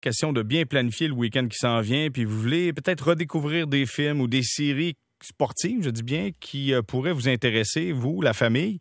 question de bien planifier le week-end qui s'en vient, puis vous voulez peut-être redécouvrir des films ou des séries sportive, je dis bien, qui euh, pourrait vous intéresser, vous, la famille.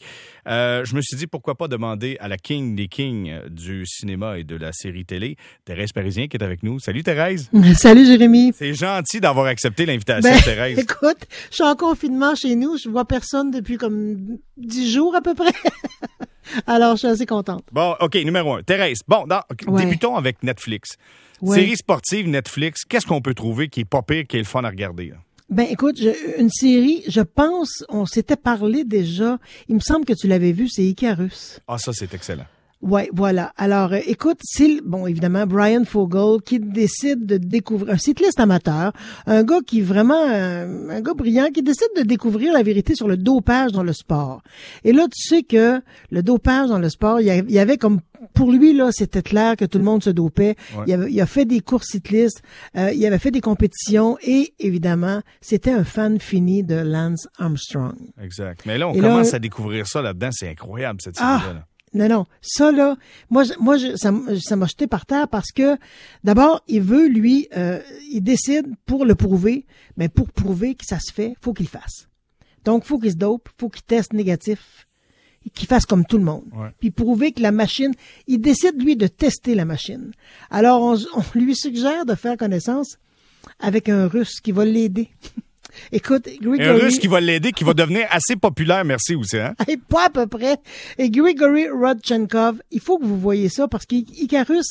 Euh, je me suis dit, pourquoi pas demander à la king des kings euh, du cinéma et de la série télé, Thérèse Parisien, qui est avec nous. Salut Thérèse. Salut Jérémy. C'est gentil d'avoir accepté l'invitation, Ben, Thérèse. Écoute, je suis en confinement chez nous. Je vois personne depuis comme dix jours à peu près. Alors, je suis assez contente. Bon, OK, numéro un. Thérèse, bon, Ouais. débutons avec Netflix. Ouais. Série sportive Netflix, qu'est-ce qu'on peut trouver qui est pas pire, qui est le fun à regarder? là? Ben, écoute, je- une série, je pense, on s'était parlé déjà. Il me semble que tu l'avais vu, c'est Icarus. Ah, ça, c'est excellent. Ouais, voilà. Alors, euh, écoute, c'est bon, évidemment, Brian Fogel qui décide de découvrir un cycliste amateur, un gars qui est vraiment euh, un gars brillant qui décide de découvrir la vérité sur le dopage dans le sport. Et là, tu sais que le dopage dans le sport, il y avait comme pour lui là, c'était clair que tout le monde se dopait. Ouais. Il, avait- il a fait des courses cyclistes, euh, il avait fait des compétitions et évidemment, c'était un fan fini de Lance Armstrong. Exact. Mais là, on Et commence euh, à découvrir ça là-dedans. C'est incroyable, cette Ah! série-là. là. Non, non. Ça, là, moi, moi je, ça, m'a jeté par terre parce que, d'abord, il veut, lui, euh, il décide pour le prouver, mais pour prouver que ça se fait, faut qu'il fasse. Donc, faut qu'il se dope, faut qu'il teste négatif, qu'il fasse comme tout le monde. Ouais. Puis prouver que la machine, il décide, lui, de tester la machine. Alors, on, on lui suggère de faire connaissance avec un Russe qui va l'aider. Écoute, Un Grigory... russe qui va l'aider, qui va devenir assez populaire, merci aussi. Hein? Hey, pas à peu près. Et Grigory Rodchenkov, il faut que vous voyez ça parce qu'Icarus,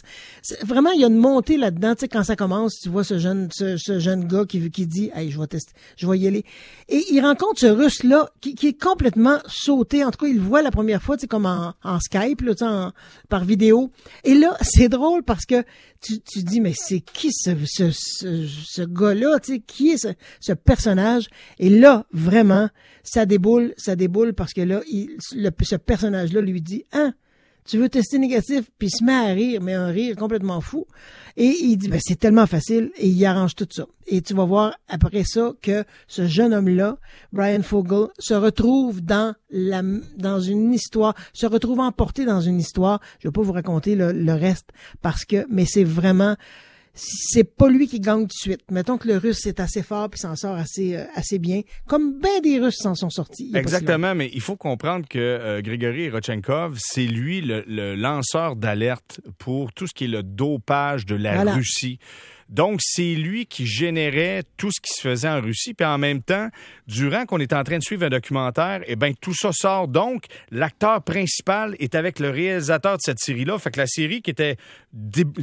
vraiment, il y a une montée là-dedans. Tu sais, quand ça commence, tu vois ce jeune, ce, ce jeune gars qui, qui dit, hey, je vais tester, je vais y aller. Et il rencontre ce russe-là qui, qui est complètement sauté. En tout cas, il le voit la première fois, tu sais, comme en, en Skype, là, tu sais, en- par vidéo. Et là, c'est drôle parce que tu, tu dis, mais c'est qui ce, ce, ce, ce gars-là, tu sais, qui est ce, ce personnage? Et là, vraiment, ça déboule, ça déboule parce que là, il, ce personnage-là lui dit, hein, tu veux tester négatif, puis il se met à rire, mais un rire complètement fou. Et il dit, ben, c'est tellement facile, et il arrange tout ça. Et tu vas voir après ça que ce jeune homme-là, Brian Fogel, se retrouve dans la, dans une histoire, se retrouve emporté dans une histoire. Je vais pas vous raconter le, le reste parce que, mais c'est vraiment, c'est pas lui qui gagne tout de suite. Mettons que le russe est assez fort puis s'en sort assez euh, assez bien, comme ben des Russes s'en sont sortis. si Exactement, mais il faut comprendre que euh, Grigory Rodchenkov, c'est lui le, le lanceur d'alerte pour tout ce qui est le dopage de la Voilà. Russie. Donc, c'est lui qui générait tout ce qui se faisait en Russie. Puis en même temps, durant qu'on est en train de suivre un documentaire, eh ben tout ça sort. Donc, l'acteur principal est avec le réalisateur de cette série-là. Fait que la série qui était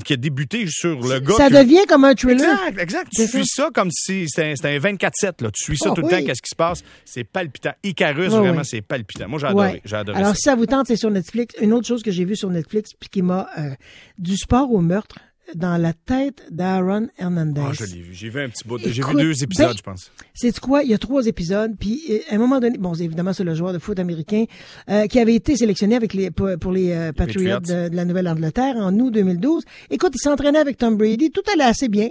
qui a débuté sur le gars. Ça qui- devient comme un thriller. Exact, exact. Tu suis ça comme si c'était un, c'était un 24-7. Là. Tu suis ça Oh, tout le oui. temps, qu'est-ce qui se passe? C'est palpitant. Icarus, Ouais, vraiment, c'est palpitant. Moi, j'ai adoré. Ouais. J'ai adoré Alors, ça. si ça vous tente, c'est sur Netflix. Une autre chose que j'ai vue sur Netflix, puis qui m'a euh, du sport au meurtre dans la tête d'Aaron Hernandez. Ah, je l'ai vu. J'ai vu un petit bout. J'ai vu deux épisodes, ben, je pense. C'est quoi? Il y a trois épisodes, puis euh, à un moment donné, bon, évidemment, c'est le joueur de foot américain euh, qui avait été sélectionné avec les pour, pour les euh, Patriots Patriots. de, de la Nouvelle-Angleterre en août 2012. Écoute, il s'entraînait avec Tom Brady, tout allait assez bien.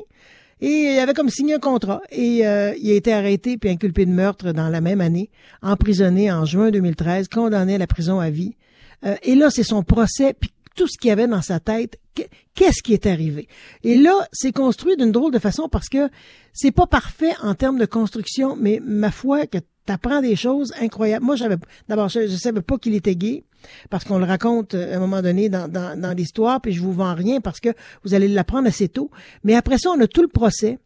Et il avait comme signé un contrat. Et euh, il a été arrêté puis inculpé de meurtre dans la même année, emprisonné en juin 2013, condamné à la prison à vie. Euh, et là, c'est son procès, puis tout ce qu'il avait dans sa tête, que- qu'est-ce qui est arrivé? Et là, c'est construit d'une drôle de façon parce que c'est pas parfait en termes de construction, mais ma foi que t'apprends des choses incroyables. Moi, j'avais d'abord, je, je savais pas qu'il était gay parce qu'on le raconte euh, à un moment donné dans, dans, dans l'histoire, puis je vous vends rien parce que vous allez l'apprendre assez tôt. Mais après ça, on a tout le procès.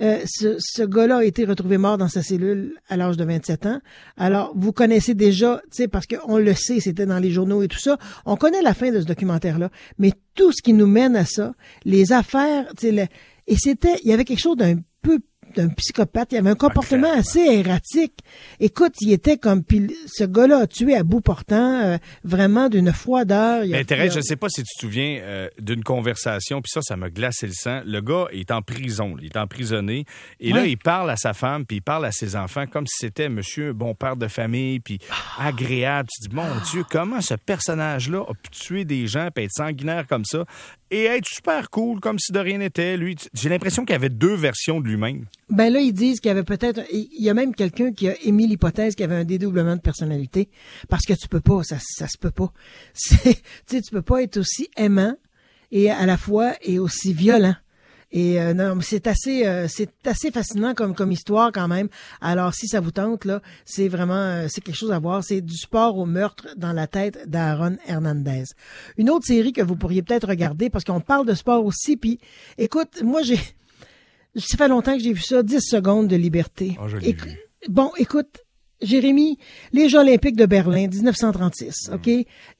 Euh, ce, ce gars-là a été retrouvé mort dans sa cellule à l'âge de 27 ans. Alors, vous connaissez déjà, tu sais, parce qu'on le sait, c'était dans les journaux et tout ça. On connaît la fin de ce documentaire-là, mais tout ce qui nous mène à ça, les affaires, tu sais, le- et c'était, il y avait quelque chose d'un peu d'un psychopathe, il avait un comportement assez erratique. Écoute, il était comme, puis ce gars-là a tué à bout portant, euh, vraiment d'une froideur. Mais Thérèse, je ne sais pas si tu te souviens euh, d'une conversation, puis ça, ça m'a glacé le sang. Le gars est en prison, il est emprisonné, et là, il parle à sa femme, puis il parle à ses enfants comme si c'était monsieur, bon père de famille, puis agréable. Tu te dis, mon Dieu, comment ce personnage-là a pu tuer des gens, puis être sanguinaire comme ça, et être super cool, comme si de rien n'était. Lui, j'ai l'impression qu'il y avait deux versions de lui-même. Ben là, ils disent qu'il y avait peut-être, il y a même quelqu'un qui a émis l'hypothèse qu'il y avait un dédoublement de personnalité, parce que tu peux pas, ça, ça se peut pas. Tu sais, tu peux pas être aussi aimant et à la fois est aussi violent. Et euh, non, c'est assez, euh, c'est assez fascinant comme comme histoire quand même. Alors si ça vous tente là, c'est vraiment euh, c'est quelque chose à voir. C'est du sport au meurtre dans la tête d'Aaron Hernandez. Une autre série que vous pourriez peut-être regarder parce qu'on parle de sport aussi. Puis écoute, moi j'ai, ça fait longtemps que j'ai vu ça. 10 secondes de liberté. Oh, je l'ai vu. Bon, écoute, Jérémy, les Jeux olympiques de Berlin, 1936, OK?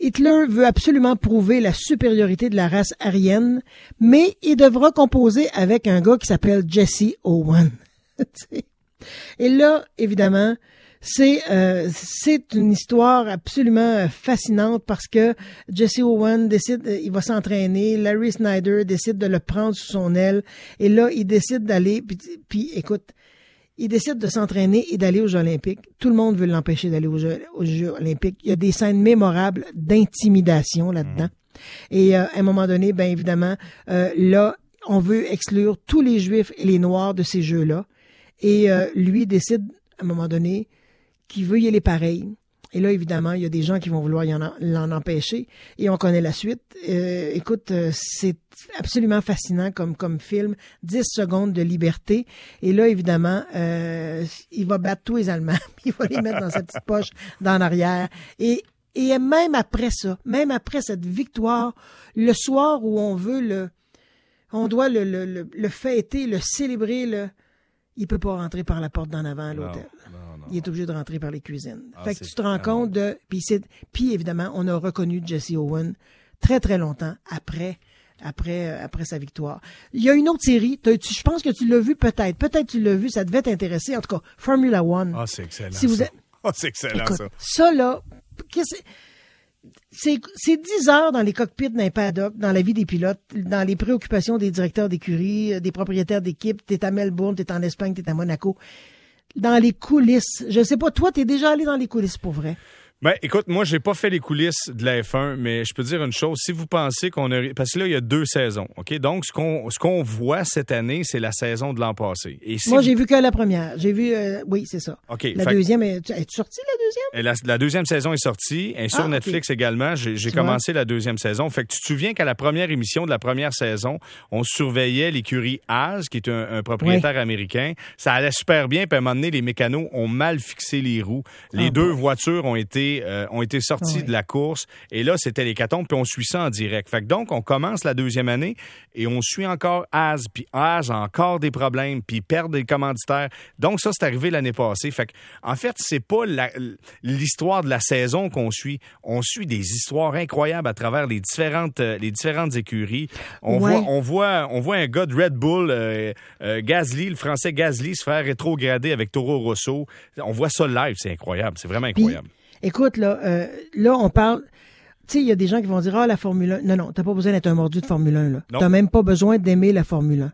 Hitler veut absolument prouver la supériorité de la race aryenne, mais il devra composer avec un gars qui s'appelle Jesse Owen. Et là, évidemment, c'est euh, c'est une histoire absolument fascinante parce que Jesse Owen décide, euh, il va s'entraîner, Larry Snyder décide de le prendre sous son aile, et là, il décide d'aller, puis, puis écoute, il décide de s'entraîner et d'aller aux Jeux olympiques. Tout le monde veut l'empêcher d'aller aux Jeux, aux Jeux olympiques. Il y a des scènes mémorables d'intimidation là-dedans. Et euh, à un moment donné, ben évidemment, euh, là, on veut exclure tous les Juifs et les Noirs de ces Jeux-là. Et euh, lui décide, à un moment donné, qu'il veut y aller pareil. Et là, évidemment, il y a des gens qui vont vouloir l'en empêcher. Et on connaît la suite. Euh, écoute, euh, c'est absolument fascinant comme, comme film. 10 secondes de liberté. Et là, évidemment, euh, il va battre tous les Allemands. il va les mettre dans sa petite poche dans l'arrière. Et, et même après ça, même après cette victoire, le soir où on veut le... On doit le, le, le, le fêter, le célébrer, le, il peut pas rentrer par la porte d'en avant à l'hôtel. Il est obligé de rentrer par les cuisines. Ah, fait que tu te rends vraiment- compte de puis évidemment on a reconnu Jesse Owen très très longtemps après après euh, après sa victoire. Il y a une autre série, tu- je pense que tu l'as vu peut-être, peut-être tu l'as vu, ça devait t'intéresser en tout cas Formula One. Ah, c'est excellent. Si vous ça. êtes- Ah, c'est excellent, Écoute, ça. ça là, c'est c'est 10 heures dans les cockpits d'un paddock, dans la vie des pilotes, dans les préoccupations des directeurs d'écurie, euh, des propriétaires d'équipe. T'es à Melbourne, t'es en Espagne, t'es à Monaco. Dans les coulisses. Je sais pas, toi, t'es déjà allé dans les coulisses pour vrai? Ben, écoute, moi, j'ai pas fait les coulisses de la F1, mais je peux dire une chose. Si vous pensez qu'on a. Parce que là, il y a deux saisons, OK? Donc, ce qu'on ce qu'on voit cette année, c'est la saison de l'an passé. Et si Moi, vous- j'ai vu que la première. J'ai vu, euh, oui, c'est ça. OK. La fait deuxième, est, es-tu sorti la deuxième? Et la, la deuxième saison est sortie, et sur Ah. Netflix également. J'ai j'ai Tu vois? commencé la deuxième saison. Fait que tu te souviens qu'à la première émission de la première saison, on surveillait l'écurie Haas, qui est un, un propriétaire américain. Ça allait super bien, puis à un moment donné, les mécanos ont mal fixé les roues. Les Ah, deux bon. voitures ont été euh, ont été ouais. de la course, et là, c'était l'hécatombe, puis on suit ça en direct. Fait que donc, on commence la deuxième année, et on suit encore Haas, puis Haas a encore des problèmes, puis perdent des commanditaires. Donc, ça, c'est arrivé l'année passée. Fait que, en fait, c'est pas l'histoire de la saison qu'on suit. On suit des histoires incroyables à travers les différentes, euh, les différentes écuries. On, Ouais. voit, on, voit, on voit un gars de Red Bull, euh, euh, Gasly, le français Gasly, se faire rétrograder avec Toro Rosso. On voit ça live, c'est incroyable. C'est vraiment Puis, incroyable. Écoute, là, euh, là, on parle. Tu sais, il y a des gens qui vont dire, ah, la Formule 1. Non, non, t'as pas besoin d'être un mordu de Formule 1, là. T'as même pas besoin d'aimer la Formule 1.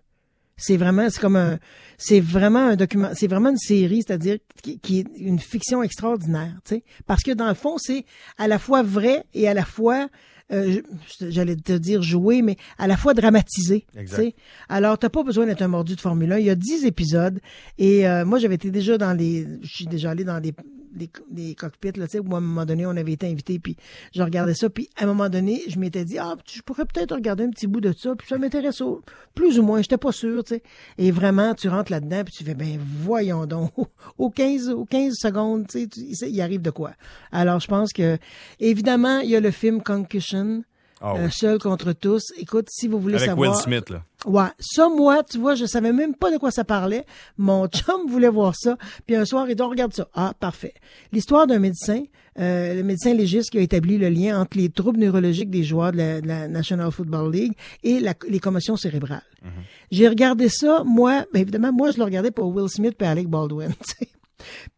C'est vraiment, c'est comme un, c'est vraiment un document, c'est vraiment une série, c'est-à-dire qui, qui est une fiction extraordinaire, tu sais. Parce que dans le fond, c'est à la fois vrai et à la fois, euh, j'allais te dire jouer, mais à la fois dramatisé. Exact. Alors, t'as pas besoin d'être un mordu de Formule 1. Il y a 10 épisodes et euh, moi, j'avais été déjà dans les, je suis déjà allé dans des des, des cockpits là, tu sais, où à un moment donné, on avait été invité, puis je regardais ça, puis à un moment donné, je m'étais dit, ah, je pourrais peut-être regarder un petit bout de ça, puis ça m'intéresse au- plus ou moins, j'étais pas sûr, tu sais. Et vraiment, tu rentres là-dedans, puis tu fais, ben voyons donc, aux 15, aux 15 secondes, tu sais, il arrive de quoi. Alors, je pense que, évidemment, il y a le film Concussion, Ah euh, oui. Seul contre tous. Écoute, si vous voulez Avec savoir... Will Smith, là. Ouais, ça, moi, tu vois, je savais même pas de quoi ça parlait. Mon chum voulait voir ça. Puis un soir, il dit, on regarde ça. Ah, parfait. L'histoire d'un médecin, euh, le médecin légiste qui a établi le lien entre les troubles neurologiques des joueurs de la, de la National Football League et la- les commotions cérébrales. J'ai regardé ça, moi, ben évidemment, moi, je le regardais pour Will Smith et Alec Baldwin. tu sais.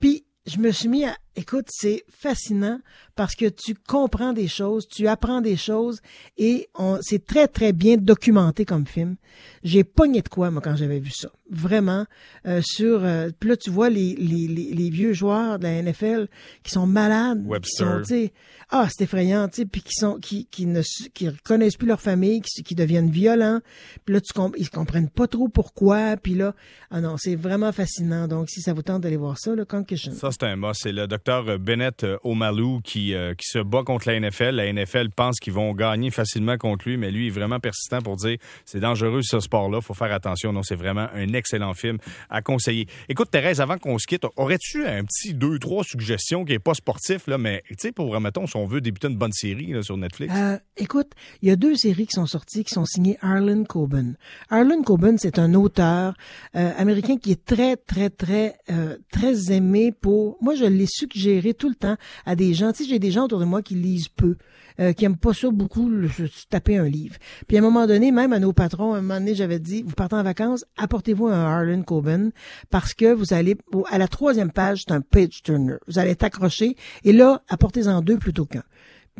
Puis, je me suis mis à, écoute, c'est fascinant parce que tu comprends des choses, tu apprends des choses et c'est très, très bien documenté comme film. J'ai pogné de quoi, moi, quand j'avais vu ça. Vraiment, euh, sur, euh, puis là, tu vois les, les, les, les vieux joueurs de la NFL qui sont malades. qui Webster. sont, tu sais, ah, c'est effrayant, tu sais, puis qui sont, qui, qui ne, qui reconnaissent plus leur famille, qui, qui deviennent violents. Puis là, tu ils comprennent pas trop pourquoi. Puis là, ah non, c'est vraiment fascinant. Donc, si ça vous tente d'aller voir ça, le Concussion. Ça, c'est un must. C'est le docteur Bennett O'Malou qui, qui se bat contre la NFL. La NFL pense qu'ils vont gagner facilement contre lui, mais lui est vraiment persistant pour dire c'est dangereux ce sport-là, faut faire attention. Non, c'est vraiment un excellent film à conseiller. Écoute, Thérèse, avant qu'on se quitte, aurais-tu un petit deux, trois suggestions qui n'est pas sportif, là, mais tu sais, pour, mettons, si on veut débuter une bonne série sur Netflix? Euh, écoute, il y a deux séries qui sont sorties qui sont signées Arlen Coben. Arlen Coben, c'est un auteur euh, américain qui est très, très, très, euh, très aimé pour... Moi, je l'ai suggéré tout le temps à des gens. Tu j'ai des gens autour de moi qui lisent peu. Euh, qui aiment pas ça beaucoup, je taper un livre. Puis à un moment donné, même à nos patrons, à un moment donné, j'avais dit, vous partez en vacances, apportez-vous un Harlan Coben parce que vous allez, à la troisième page, c'est un page turner. Vous allez t'accrocher et là, apportez-en deux plutôt qu'un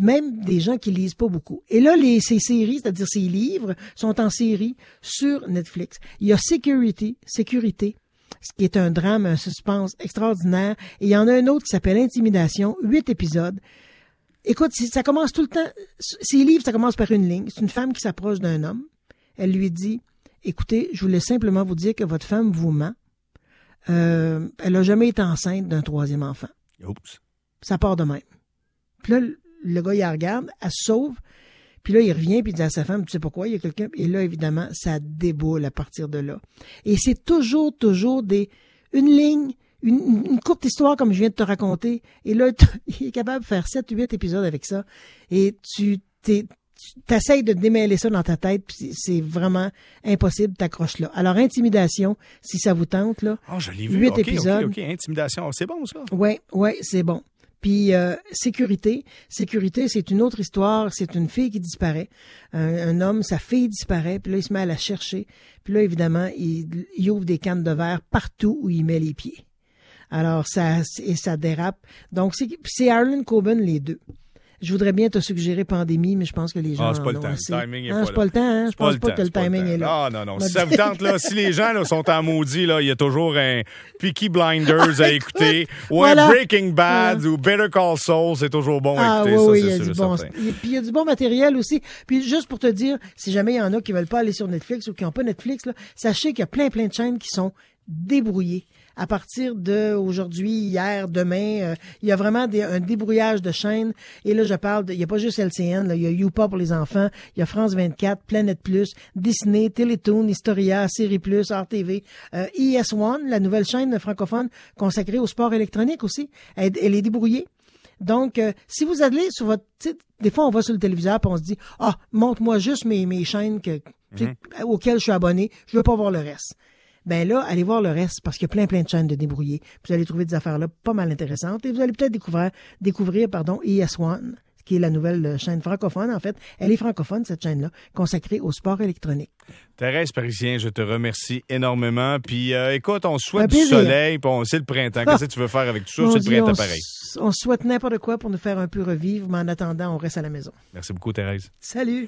même des gens qui lisent pas beaucoup. Et là, les, ces séries, c'est-à-dire ces livres, sont en série sur Netflix. Il y a Security, Sécurité, ce qui est un drame, un suspense extraordinaire. Et il y en a un autre qui s'appelle Intimidation, huit épisodes. Écoute, ça commence tout le temps. Ces livres, ça commence par une ligne. C'est une femme qui s'approche d'un homme. Elle lui dit Écoutez, je voulais simplement vous dire que votre femme vous ment. Euh, elle n'a jamais été enceinte d'un troisième enfant. Oups. Ça part de même. Puis là, le gars, il la regarde, elle se sauve. Puis là, il revient, puis il dit à sa femme, tu sais pourquoi, il y a quelqu'un. Et là, évidemment, ça déboule à partir de là. Et c'est toujours, toujours des, une ligne, une, courte histoire comme je viens de te raconter. Et là, il est capable de faire 7 8 épisodes avec ça. Et tu t'essayes de démêler ça dans ta tête, puis c'est vraiment impossible, t'accroches là. Alors, intimidation, si ça vous tente, là. Oh, je l'ai vu. épisodes. OK, intimidation. C'est bon, ça. Oui, oui, c'est bon. Puis euh, sécurité, sécurité, c'est une autre histoire. C'est une fille qui disparaît, un, homme, sa fille disparaît, puis là il se met à la chercher. Puis là évidemment, il, ouvre des cannes de verre partout où il met les pieds. Alors, ça, et ça dérape. Donc, c'est Arlen Coben, les deux. Je voudrais bien te suggérer pandémie, mais je pense que les gens. Ah, c'est pas le temps. Le timing est ah, pas, pas le temps, hein? Je pense pas, que le timing est là. Ah, non, non. Si ça vous tente, là, si les gens là, sont en maudit, là, il y a toujours un Peaky Blinders à écouter, ou un Breaking Bad, ou Better Call Saul, c'est toujours bon à ah, écouter. Oui, ça, oui, il y a du bon. Puis il y a du bon matériel aussi. Puis juste pour te dire, si jamais il y en a qui veulent pas aller sur Netflix ou qui n'ont pas Netflix, là, sachez qu'il y a plein, plein de chaînes qui sont débrouillées à partir de aujourd'hui, hier, demain, euh, il y a vraiment un débrouillage de chaînes. Et là, je parle, il n'y a pas juste LCN, là, il y a YouPa pour les enfants, il y a France 24, Planète Plus, Disney, Télétoon, Historia, Série Plus, RTV, euh, ES1, la nouvelle chaîne francophone consacrée au sport électronique aussi. Elle, est débrouillée. Donc, euh, si vous allez sur votre... Des fois, on va sur le téléviseur et on se dit, ah, montre-moi juste mes, mes chaînes que, mhm. auxquelles je suis abonné, je veux pas voir le reste ben là, allez voir le reste parce qu'il y a plein, plein de chaînes de débrouiller. Vous allez trouver des affaires là pas mal intéressantes et vous allez peut-être découvrir, découvrir, pardon, ES1, qui est la nouvelle chaîne francophone, en fait. Elle est francophone, cette chaîne-là, consacrée au sport électronique. Thérèse Parisien, je te remercie énormément. Puis euh, écoute, on souhaite du soleil, puis c'est le printemps. Qu'est-ce que tu veux faire avec tout ça? C'est le printemps pareil. On souhaite n'importe quoi pour nous faire un peu revivre, mais en attendant, on reste à la maison. Merci beaucoup, Thérèse. Salut!